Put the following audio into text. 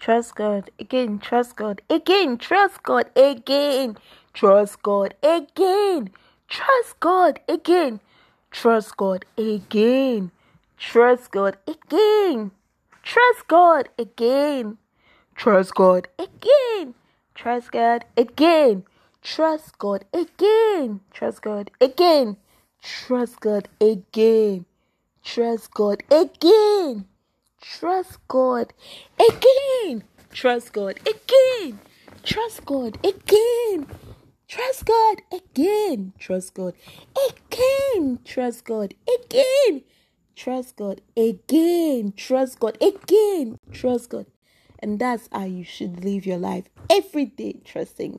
trust God again, trust God again, trust God again, trust God again, trust God again, trust God again, trust God again, trust God again, trust God again, trust God again, trust God again, trust God again, trust God again, trust God again. Trust God again. Trust God again. Trust God again. Trust God again. Trust God again. Trust God again. Trust God again. Trust God again. Trust God. And that's how you should live your life every day, trusting God.